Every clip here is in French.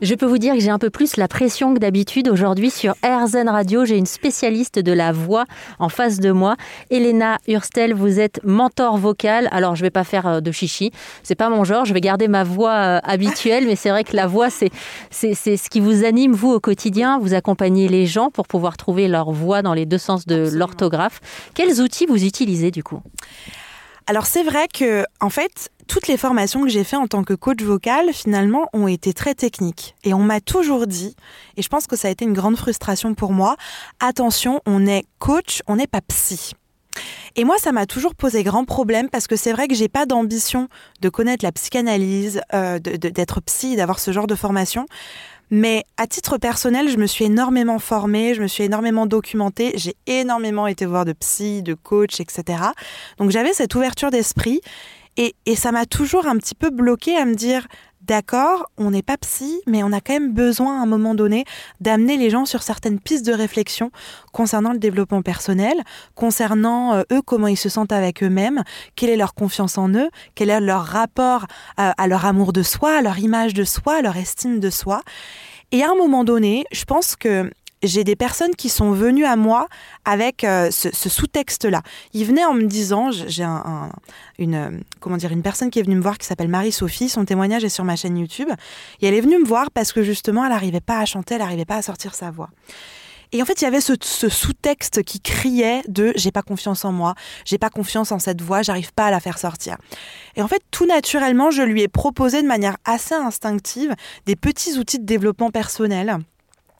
Je peux vous dire que j'ai un peu plus la pression que d'habitude. Aujourd'hui, sur RZN Radio, j'ai une spécialiste de la voix en face de moi. Elena Hurstel, vous êtes mentor vocal. Alors, je vais pas faire euh, de chichi. C'est pas mon genre. Je vais garder ma voix euh, habituelle. Mais c'est vrai que la voix, c'est, c'est, c'est ce qui vous anime, vous, au quotidien. Vous accompagnez les gens pour pouvoir trouver leur voix dans les deux sens de Absolument. l'orthographe. Quels outils vous utilisez, du coup? Alors c'est vrai que en fait, toutes les formations que j'ai fait en tant que coach vocal, finalement, ont été très techniques. Et on m'a toujours dit, et je pense que ça a été une grande frustration pour moi, attention, on est coach, on n'est pas psy. Et moi, ça m'a toujours posé grand problème parce que c'est vrai que j'ai pas d'ambition de connaître la psychanalyse, euh, d'être psy, d'avoir ce genre de formation. Mais à titre personnel, je me suis énormément formée, je me suis énormément documentée, j'ai énormément été voir de psy, de coach, etc. Donc j'avais cette ouverture d'esprit et, et ça m'a toujours un petit peu bloqué à me dire d'accord, on n'est pas psy, mais on a quand même besoin à un moment donné d'amener les gens sur certaines pistes de réflexion concernant le développement personnel, concernant euh, eux, comment ils se sentent avec eux-mêmes, quelle est leur confiance en eux, quel est leur rapport à, à leur amour de soi, à leur image de soi, à leur estime de soi. Et à un moment donné, je pense que j'ai des personnes qui sont venues à moi avec euh, ce, sous-texte-là. Ils venaient en me disant, j'ai un, un- une, comment dire, une personne qui est venue me voir qui s'appelle Marie-Sophie, son témoignage est sur ma chaîne YouTube, et elle est venue me voir parce que justement, elle n'arrivait pas à chanter, elle n'arrivait pas à sortir sa voix. Et en fait, il y avait ce, ce sous-texte qui criait de j'ai pas confiance en moi, j'ai pas confiance en cette voix, j'arrive pas à la faire sortir. Et en fait, tout naturellement, je lui ai proposé de manière assez instinctive des petits outils de développement personnel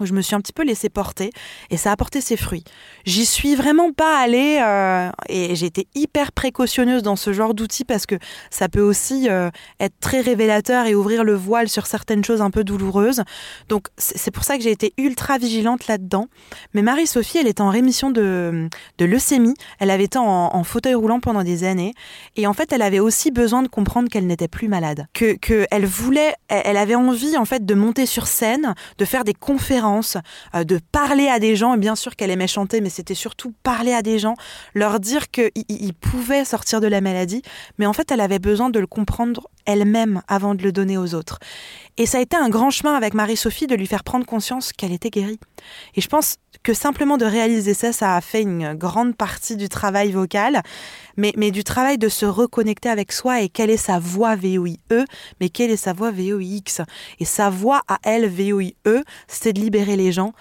où je me suis un petit peu laissée porter et ça a porté ses fruits. J'y suis vraiment pas allée euh, et j'ai été hyper précautionneuse dans ce genre d'outils parce que ça peut aussi euh, être très révélateur et ouvrir le voile sur certaines choses un peu douloureuses. Donc c'est pour ça que j'ai été ultra vigilante là-dedans. Mais Marie-Sophie, elle était en rémission de, leucémie. Elle avait été en, fauteuil roulant pendant des années et en fait, elle avait aussi besoin de comprendre qu'elle n'était plus malade, que, que elle voulait, elle avait envie en fait de monter sur scène, de faire des conférences, euh, de parler à des gens. Et bien sûr qu'elle aimait chanter, mais c'était surtout parler à des gens, leur dire qu'ils ils pouvaient sortir de la maladie. Mais en fait, elle avait besoin de le comprendre elle-même avant de le donner aux autres. Et ça a été un grand chemin avec Marie-Sophie de lui faire prendre conscience qu'elle était guérie. Et je pense que simplement de réaliser ça, ça a fait une grande partie du travail vocal, mais, mais du travail de se reconnecter avec soi et quelle est sa voix VOIE, mais quelle est sa voix VOIX. Et sa voix à elle, VOIE, c'est de libérer les gens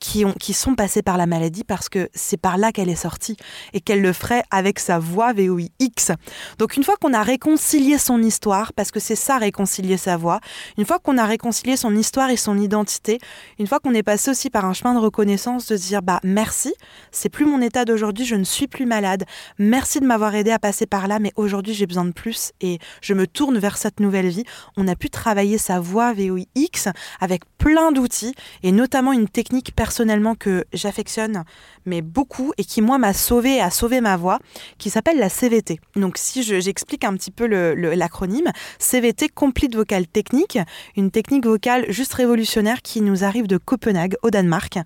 qui, ont, qui sont passés par la maladie parce que c'est par là qu'elle est sortie et qu'elle le ferait avec sa voix VOIX. Donc une fois qu'on a réconcilié son histoire, parce que c'est ça réconcilier sa voix, une fois qu'on a réconcilié son histoire et son identité, une fois qu'on est passé aussi par un chemin de reconnaissance, de se dire bah merci, c'est plus mon état d'aujourd'hui, je ne suis plus malade, merci de m'avoir aidé à passer par là, mais aujourd'hui j'ai besoin de plus et je me tourne vers cette nouvelle vie. On a pu travailler sa voix VOIX avec plein d'outils et notamment une technique personnellement que j'affectionne mais beaucoup et qui moi m'a sauvé a sauvé ma voix qui s'appelle la CVT. Donc si je- j'explique un petit peu l'acronyme, CVT Complete Vocal Technique, une technique vocale juste révolutionnaire qui nous arrive de Copenhague au Danemark,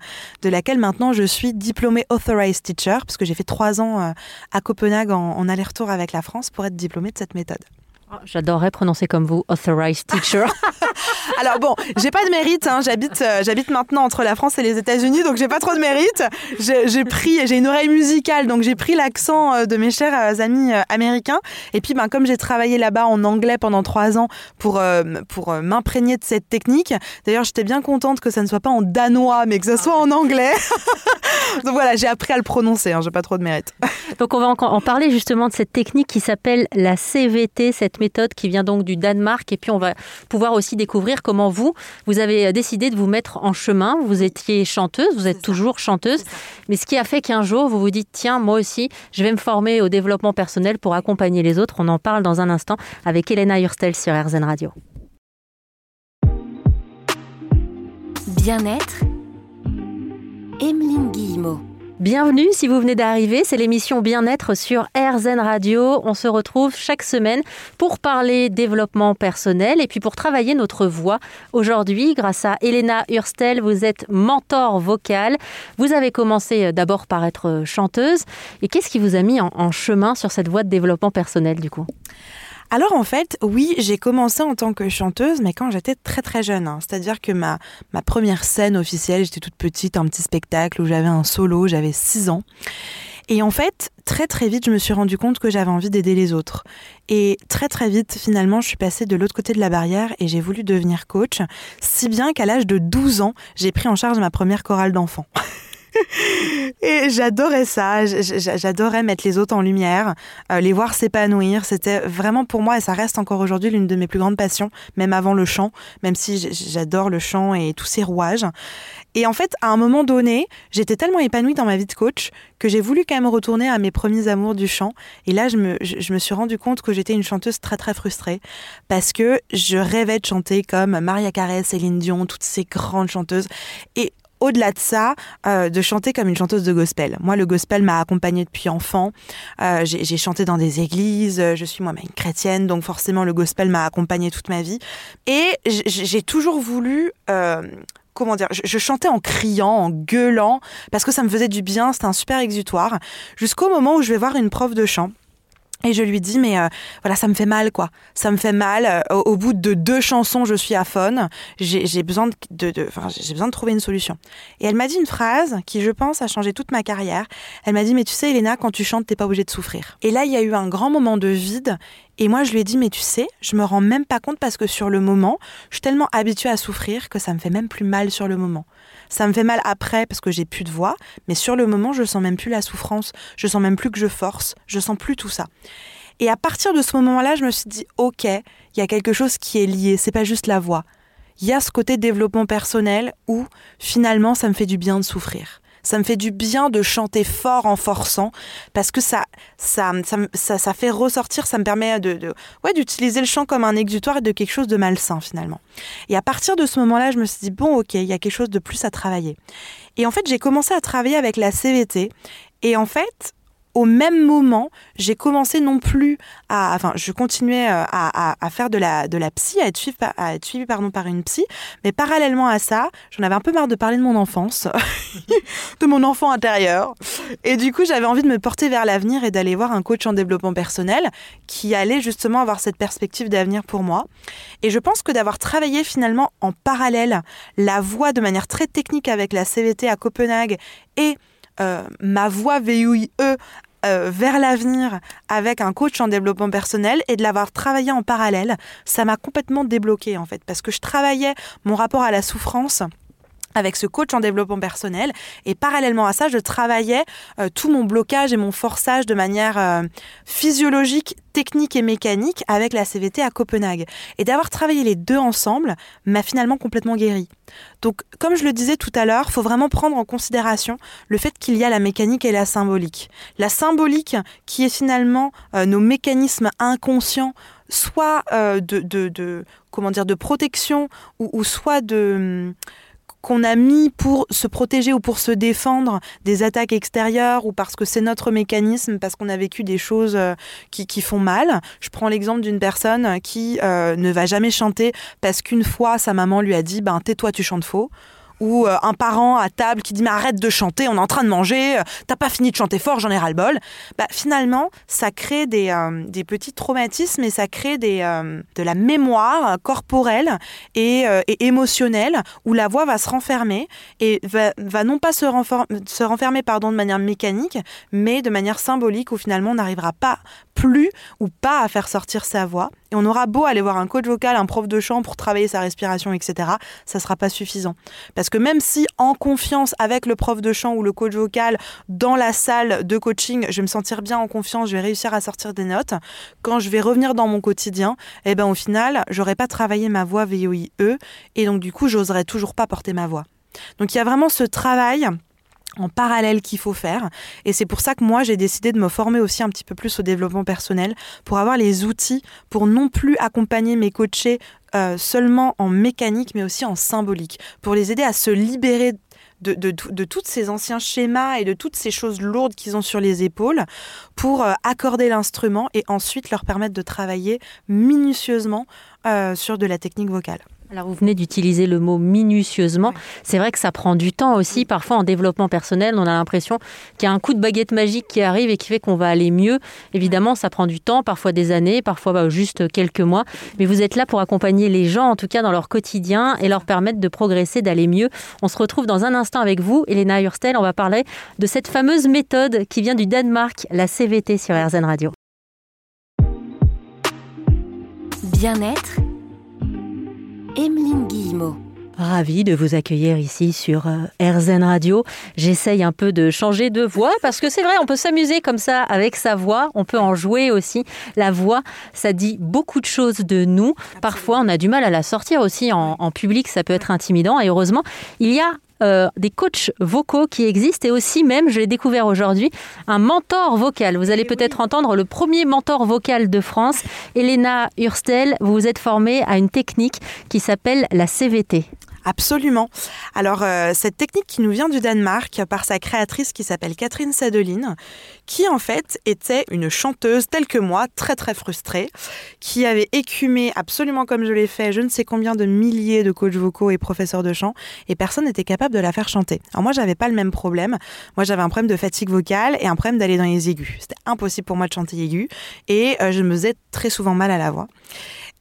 de laquelle maintenant je suis diplômée Authorized Teacher parce que j'ai fait trois ans euh, à Copenhague en, en aller-retour avec la France pour être diplômée de cette méthode. Oh, J'adorerais prononcer comme vous, authorized teacher. Alors bon, j'ai pas de mérite, hein. j'habite, euh, j'habite maintenant entre la France et les États-Unis, donc j'ai pas trop de mérite. J'ai pris, j'ai une oreille musicale, donc j'ai pris l'accent euh, de mes chers euh, amis américains. Et puis, ben, comme j'ai travaillé là-bas en anglais pendant trois ans pour pour m'imprégner de cette technique. D'ailleurs, j'étais bien contente que ça ne soit pas en danois, mais que ça soit en anglais. donc voilà, j'ai appris à le prononcer. Hein, j'ai pas trop de mérite. Donc on va en parler justement de cette technique qui s'appelle la CVT, cette méthode qui vient donc du Danemark. Et puis on va pouvoir aussi découvrir comment vous, vous avez décidé de vous mettre en chemin. Vous étiez chanteuse, vous êtes toujours chanteuse. Mais ce qui a fait qu'un jour, vous vous dites, tiens, moi aussi, je vais me former au développement personnel pour accompagner les autres. On en parle dans un instant avec Elena Hurstel sur RZN Radio. Bien-être, Emeline Guillemot. Bienvenue si vous venez d'arriver, c'est l'émission Bien-être sur RZN Radio. On se retrouve chaque semaine pour parler développement personnel et puis pour travailler notre voix. Aujourd'hui, grâce à Elena Hurstel, vous êtes mentor vocal. Vous avez commencé euh, d'abord par être chanteuse. Et qu'est-ce qui vous a mis en chemin sur cette voie de développement personnel du coup? Alors en fait, oui, j'ai commencé en tant que chanteuse, mais quand j'étais très très jeune. Hein. C'est-à-dire que ma, ma première scène officielle, j'étais toute petite, un petit spectacle où j'avais un solo, j'avais 6 ans. Et en fait, très très vite, je me suis rendu compte que j'avais envie d'aider les autres. Et très très vite, finalement, je suis passée de l'autre côté de la barrière et j'ai voulu devenir coach, si bien qu'à l'âge de 12 ans, j'ai pris en charge ma première chorale d'enfants. Et j'adorais ça, j'adorais mettre les autres en lumière, euh, les voir s'épanouir. C'était vraiment pour moi, et ça reste encore aujourd'hui, l'une de mes plus grandes passions, même avant le chant, même si j'adore le chant et tous ses rouages. Et en fait, à un moment donné, j'étais tellement épanouie dans ma vie de coach que j'ai voulu quand même retourner à mes premiers amours du chant. Et là, je me, suis rendu compte que j'étais une chanteuse très très frustrée parce que je rêvais de chanter comme Maria Carey, Céline Dion, toutes ces grandes chanteuses. Et au-delà de ça, euh, de chanter comme une chanteuse de gospel. Moi, le gospel m'a accompagnée depuis enfant. Euh, j'ai chanté dans des églises. Je suis moi-même chrétienne, donc forcément, le gospel m'a accompagnée toute ma vie. Et j'ai toujours voulu. Euh, comment dire, je, chantais en criant, en gueulant, parce que ça me faisait du bien, c'était un super exutoire, jusqu'au moment où je vais voir une prof de chant et je lui dis, mais euh, voilà, ça me fait mal, quoi. Ça me fait mal. Euh, au, bout de deux chansons, je suis à faune. J'ai besoin de, de, j'ai besoin de trouver une solution. Et elle m'a dit une phrase qui, je pense, a changé toute ma carrière. Elle m'a dit, mais tu sais, Elena, quand tu chantes, t'es pas obligée de souffrir. Et là, il y a eu un grand moment de vide. Et moi, je lui ai dit, mais tu sais, je me rends même pas compte parce que sur le moment, je suis tellement habituée à souffrir que ça me fait même plus mal sur le moment. Ça me fait mal après parce que j'ai plus de voix, mais sur le moment, je sens même plus la souffrance, je sens même plus que je force, je sens plus tout ça. Et à partir de ce moment-là, je me suis dit, ok, il y a quelque chose qui est lié, c'est pas juste la voix. Il y a ce côté développement personnel où finalement, ça me fait du bien de souffrir. Ça me fait du bien de chanter fort en forçant parce que ça, ça, ça, ça, fait ressortir, ça me permet de, de ouais, d'utiliser le chant comme un exutoire et de quelque chose de malsain finalement. Et à partir de ce moment-là, je me suis dit, bon, ok, il y a quelque chose de plus à travailler. Et en fait, j'ai commencé à travailler avec la CVT. Et en fait, au même moment, j'ai commencé non plus à, enfin, je continuais euh, à, faire de la, de la psy, à être suivie, par une psy, mais parallèlement à ça, j'en avais un peu marre de parler de mon enfance, de mon enfant intérieur, et du coup, j'avais envie de me porter vers l'avenir et d'aller voir un coach en développement personnel qui allait justement avoir cette perspective d'avenir pour moi. Et je pense que d'avoir travaillé finalement en parallèle la voix de manière très technique avec la CVT à Copenhague et ma voix VUIE euh, vers l'avenir avec un coach en développement personnel et de l'avoir travaillé en parallèle, ça m'a complètement débloqué en fait parce que je travaillais mon rapport à la souffrance avec ce coach en développement personnel. Et parallèlement à ça, je travaillais euh, tout mon blocage et mon forçage de manière euh, physiologique, technique et mécanique avec la CVT à Copenhague. Et d'avoir travaillé les deux ensemble m'a finalement complètement guéri. Donc, comme je le disais tout à l'heure, faut vraiment prendre en considération le fait qu'il y a la mécanique et la symbolique. La symbolique, qui est finalement euh, nos mécanismes inconscients soit de, de, comment dire de protection ou, ou soit de qu'on a mis pour se protéger ou pour se défendre des attaques extérieures ou parce que c'est notre mécanisme, parce qu'on a vécu des choses euh, qui, qui font mal. Je prends l'exemple d'une personne qui euh, ne va jamais chanter parce qu'une fois sa maman lui a dit ben tais-toi tu chantes faux ou euh, un parent à table qui dit mais arrête de chanter, on est en train de manger, euh, t'as pas fini de chanter fort, j'en ai ras le bol. Bah, finalement, ça crée des, euh, des petits traumatismes et ça crée des, de la mémoire corporelle et, et, émotionnelle où la voix va se renfermer et va, non pas se, se renfermer pardon, de manière mécanique, mais de manière symbolique où finalement on n'arrivera pas plus ou pas à faire sortir sa voix. Et on aura beau aller voir un coach vocal, un prof de chant pour travailler sa respiration, etc. Ça ne sera pas suffisant. Parce que même si en confiance avec le prof de chant ou le coach vocal dans la salle de coaching, je vais me sentir bien en confiance, je vais réussir à sortir des notes, quand je vais revenir dans mon quotidien, eh ben au final, j'aurais pas travaillé ma voix VOIE et donc du coup, j'oserais toujours pas porter ma voix. Donc il y a vraiment ce travail en parallèle qu'il faut faire. Et c'est pour ça que moi, j'ai décidé de me former aussi un petit peu plus au développement personnel pour avoir les outils pour non plus accompagner mes coachés euh, seulement en mécanique, mais aussi en symbolique, pour les aider à se libérer de, de, de tous ces anciens schémas et de toutes ces choses lourdes qu'ils ont sur les épaules pour euh, accorder l'instrument et ensuite leur permettre de travailler minutieusement euh, sur de la technique vocale. Alors vous venez d'utiliser le mot minutieusement. C'est vrai que ça prend du temps aussi. Parfois en développement personnel, on a l'impression qu'il y a un coup de baguette magique qui arrive et qui fait qu'on va aller mieux. Évidemment, ça prend du temps, parfois des années, parfois bah, juste quelques mois. Mais vous êtes là pour accompagner les gens, en tout cas dans leur quotidien, et leur permettre de progresser, d'aller mieux. On se retrouve dans un instant avec vous, Elena Hurstel. On va parler de cette fameuse méthode qui vient du Danemark, la CVT sur RZN Radio. Bien-être Emeline Guillemot. Ravi de vous accueillir ici sur euh, RZN Radio. J'essaye un peu de changer de voix parce que c'est vrai, on peut s'amuser comme ça avec sa voix. On peut en jouer aussi. La voix, ça dit beaucoup de choses de nous. Parfois, on a du mal à la sortir aussi en, en public. Ça peut être intimidant. Et heureusement, il y a euh, des coachs vocaux qui existent et aussi même, je l'ai découvert aujourd'hui, un mentor vocal. Vous allez peut-être entendre le premier mentor vocal de France. Elena Hurstel, vous vous êtes formée à une technique qui s'appelle la CVT. Absolument. Alors, euh, cette technique qui nous vient du Danemark par sa créatrice qui s'appelle Catherine Sadeline, qui en fait était une chanteuse telle que moi, très très frustrée, qui avait écumé absolument comme je l'ai fait, je ne sais combien de milliers de coachs vocaux et professeurs de chant, et personne n'était capable de la faire chanter. Alors moi, j'avais pas le même problème. Moi, j'avais un problème de fatigue vocale et un problème d'aller dans les aigus. C'était impossible pour moi de chanter aigu, et euh, je me faisais très souvent mal à la voix.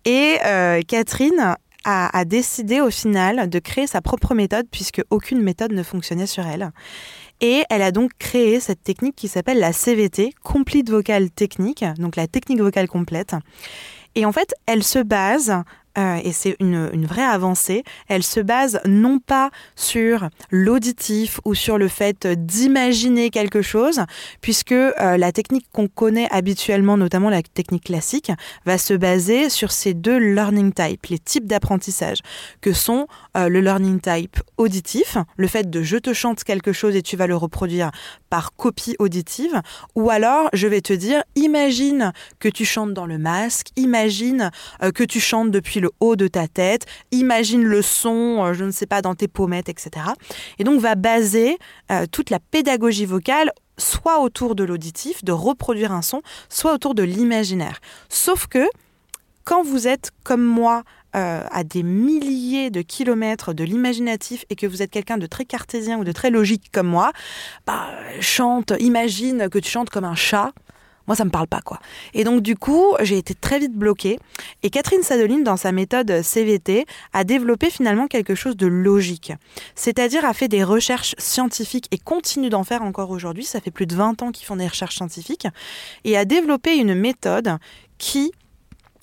Et euh, Catherine a, décidé au final de créer sa propre méthode puisque aucune méthode ne fonctionnait sur elle. Et elle a donc créé cette technique qui s'appelle la CVT, Complete Vocal Technique, donc la technique vocale complète. Et en fait, elle se base euh, et c'est une, vraie avancée, elle se base non pas sur l'auditif ou sur le fait d'imaginer quelque chose, puisque euh, la technique qu'on connaît habituellement, notamment la technique classique, va se baser sur ces deux learning types, les types d'apprentissage, que sont euh, le learning type auditif, le fait de je te chante quelque chose et tu vas le reproduire par copie auditive, ou alors je vais te dire, imagine que tu chantes dans le masque, imagine que tu chantes depuis le haut de ta tête, imagine le son, euh, je ne sais pas, dans tes pommettes, etc. Et donc va baser euh, toute la pédagogie vocale soit autour de l'auditif, de reproduire un son, soit autour de l'imaginaire. Sauf que quand vous êtes comme moi euh, à des milliers de kilomètres de l'imaginatif et que vous êtes quelqu'un de très cartésien ou de très logique comme moi, bah, chante, imagine que tu chantes comme un chat. Moi, ça me parle pas, quoi. Et donc, du coup, j'ai été très vite bloquée. Et Catherine Sadeline, dans sa méthode CVT, a développé finalement quelque chose de logique. C'est-à-dire a fait des recherches scientifiques et continue d'en faire encore aujourd'hui. Ça fait plus de 20 ans qu'ils font des recherches scientifiques. Et a développé une méthode qui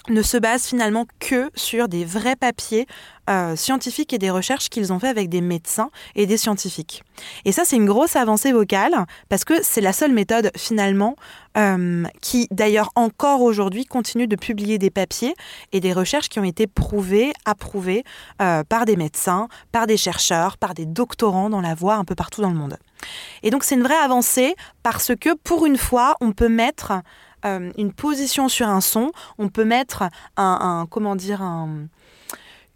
ne se base finalement que sur des vrais papiers euh, scientifiques et des recherches qu'ils ont fait avec des médecins et des scientifiques. Et ça, c'est une grosse avancée vocale parce que c'est la seule méthode finalement euh, qui, d'ailleurs, encore aujourd'hui, continue de publier des papiers et des recherches qui ont été prouvées, approuvées euh, par des médecins, par des chercheurs, par des doctorants dans la voix un peu partout dans le monde. Et donc, c'est une vraie avancée parce que, pour une fois, on peut mettre une position sur un son, on peut mettre un, comment dire,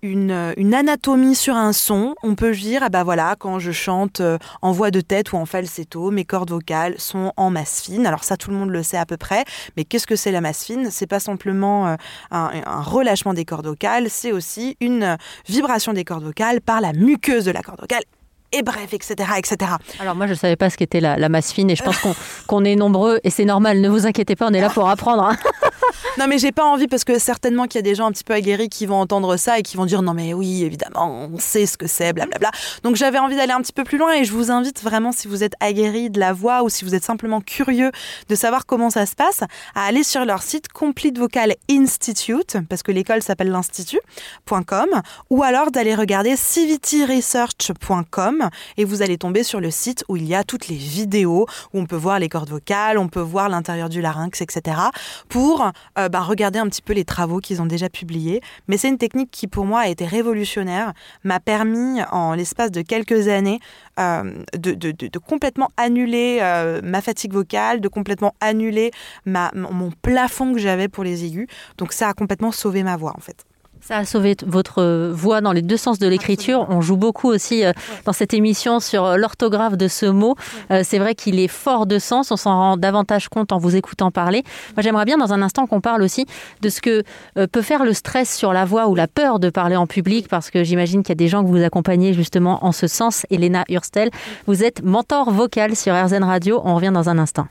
une, anatomie sur un son. On peut dire, ah bah voilà, quand je chante euh, en voix de tête ou en falsetto, mes cordes vocales sont en masse fine. Alors ça, tout le monde le sait à peu près. Mais qu'est-ce que c'est la masse fine? C'est pas simplement euh, un, relâchement des cordes vocales, c'est aussi une vibration des cordes vocales par la muqueuse de la corde vocale et bref, etc., etc. Alors moi, je ne savais pas ce qu'était la, masse fine et je pense qu'on est nombreux et c'est normal, ne vous inquiétez pas, on est là pour apprendre. Hein. non mais j'ai pas envie parce que certainement qu'il y a des gens un petit peu aguerris qui vont entendre ça et qui vont dire non mais oui, évidemment, on sait ce que c'est, blablabla. Donc j'avais envie d'aller un petit peu plus loin et je vous invite vraiment, si vous êtes aguerri de la voix ou si vous êtes simplement curieux de savoir comment ça se passe, à aller sur leur site Complete Vocal Institute, parce que l'école s'appelle l'institut.com, ou alors d'aller regarder cvtresearch.com et vous allez tomber sur le site où il y a toutes les vidéos, où on peut voir les cordes vocales, on peut voir l'intérieur du larynx, etc. pour euh, bah, regarder un petit peu les travaux qu'ils ont déjà publiés. Mais c'est une technique qui pour moi a été révolutionnaire, m'a permis en l'espace de quelques années euh, de, complètement annuler euh, ma fatigue vocale, de complètement annuler mon plafond que j'avais pour les aigus. Donc ça a complètement sauvé ma voix en fait. Ça a sauvé votre voix dans les deux sens de l'écriture. On joue beaucoup aussi euh, dans cette émission sur euh, l'orthographe de ce mot. Euh, c'est vrai qu'il est fort de sens. On s'en rend davantage compte en vous écoutant parler. Moi, j'aimerais bien dans un instant qu'on parle aussi de ce que peut faire le stress sur la voix ou la peur de parler en public, parce que j'imagine qu'il y a des gens que vous accompagnez justement en ce sens. Elena Hurstel, vous êtes mentor vocal sur RZN Radio. On revient dans un instant.